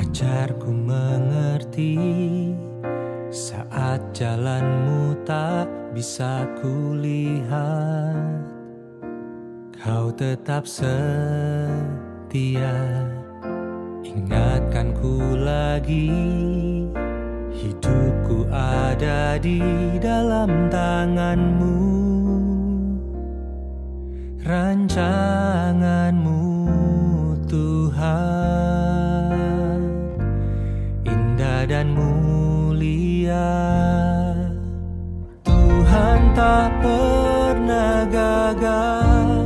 Ajarku mengerti saat jalanmu tak bisa kulihat Kau tetap setia. Ingatkan ku lagi Hidupku ada di dalam tanganmu. Rancanganmu tak pernah gagal.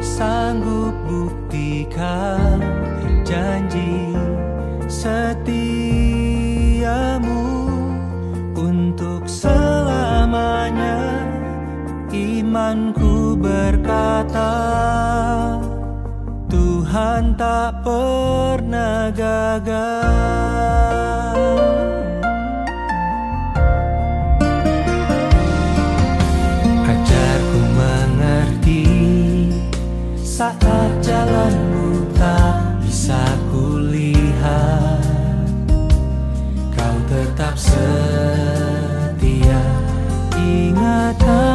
Sanggup buktikan janji setiamu Untuk selamanya. Imanku berkata Tuhan tak pernah gagal saat jalanmu tak bisa kulihat. Kau tetap setia. Ingatanku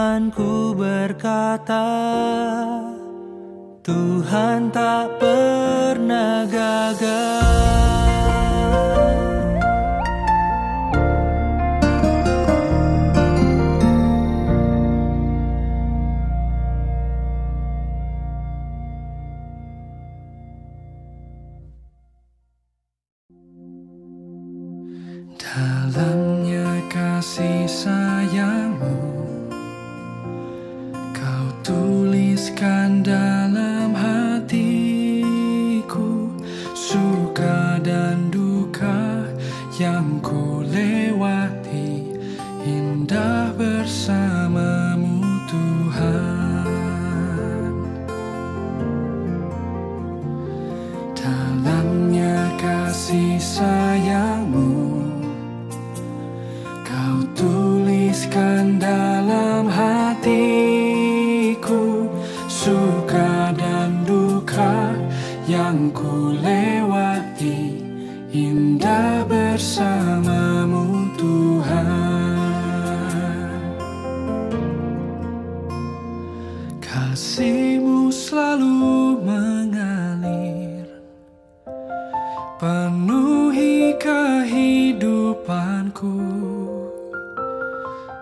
imanku berkata Tuhan tak pernah gagal. Dalamnya kasih sayangmu kasih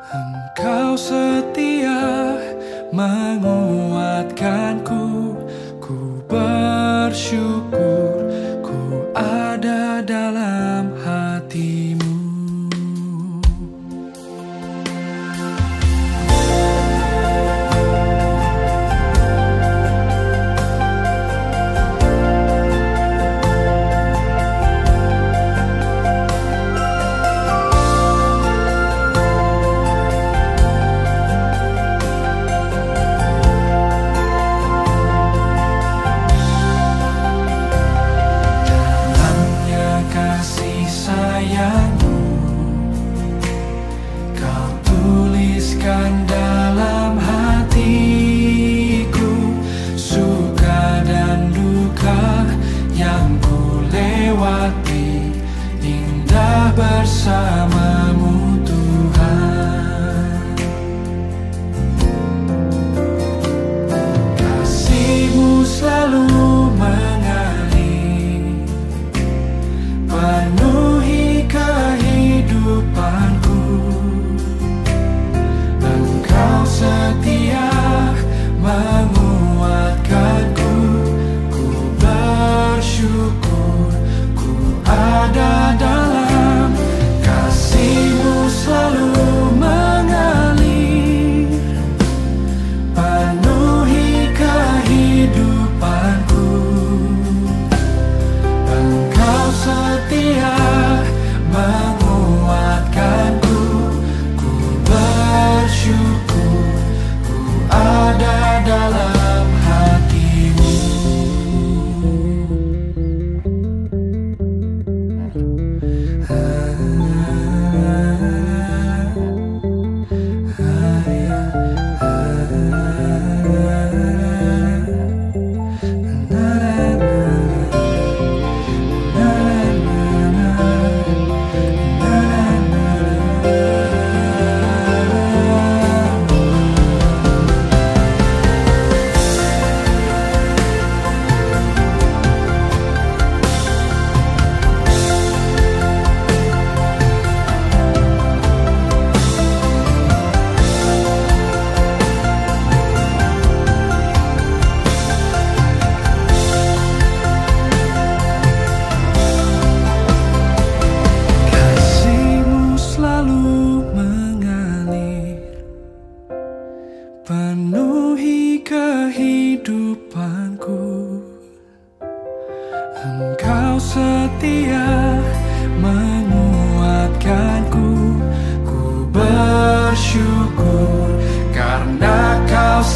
Engkau setia menguatkanku Ku bersyukur. yang ku lewati Indah bersama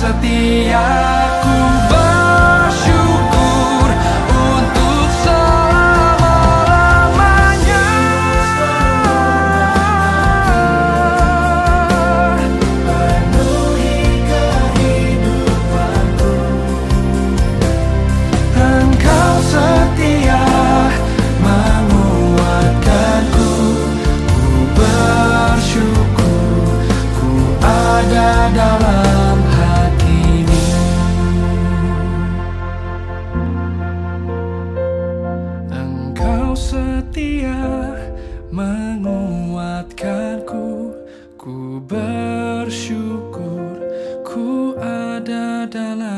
setiaku bersyukur untuk selama-lamanya. Penuhi kehidupanku. Engkau setia menguatkanku. Ku bersyukur ku ada dalam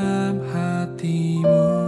dalam hatimu.